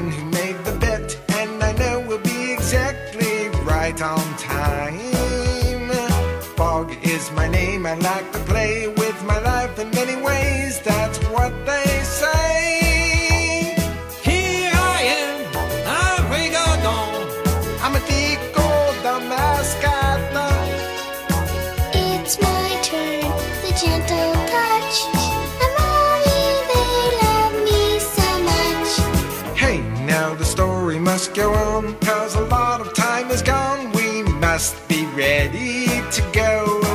one who made the bet, and I know we'll be exactly right on time. Fog is my name, I like to play with my life in many ways, that's what they say. gentle must go on, cause a lot of time is gone. We must be ready to go.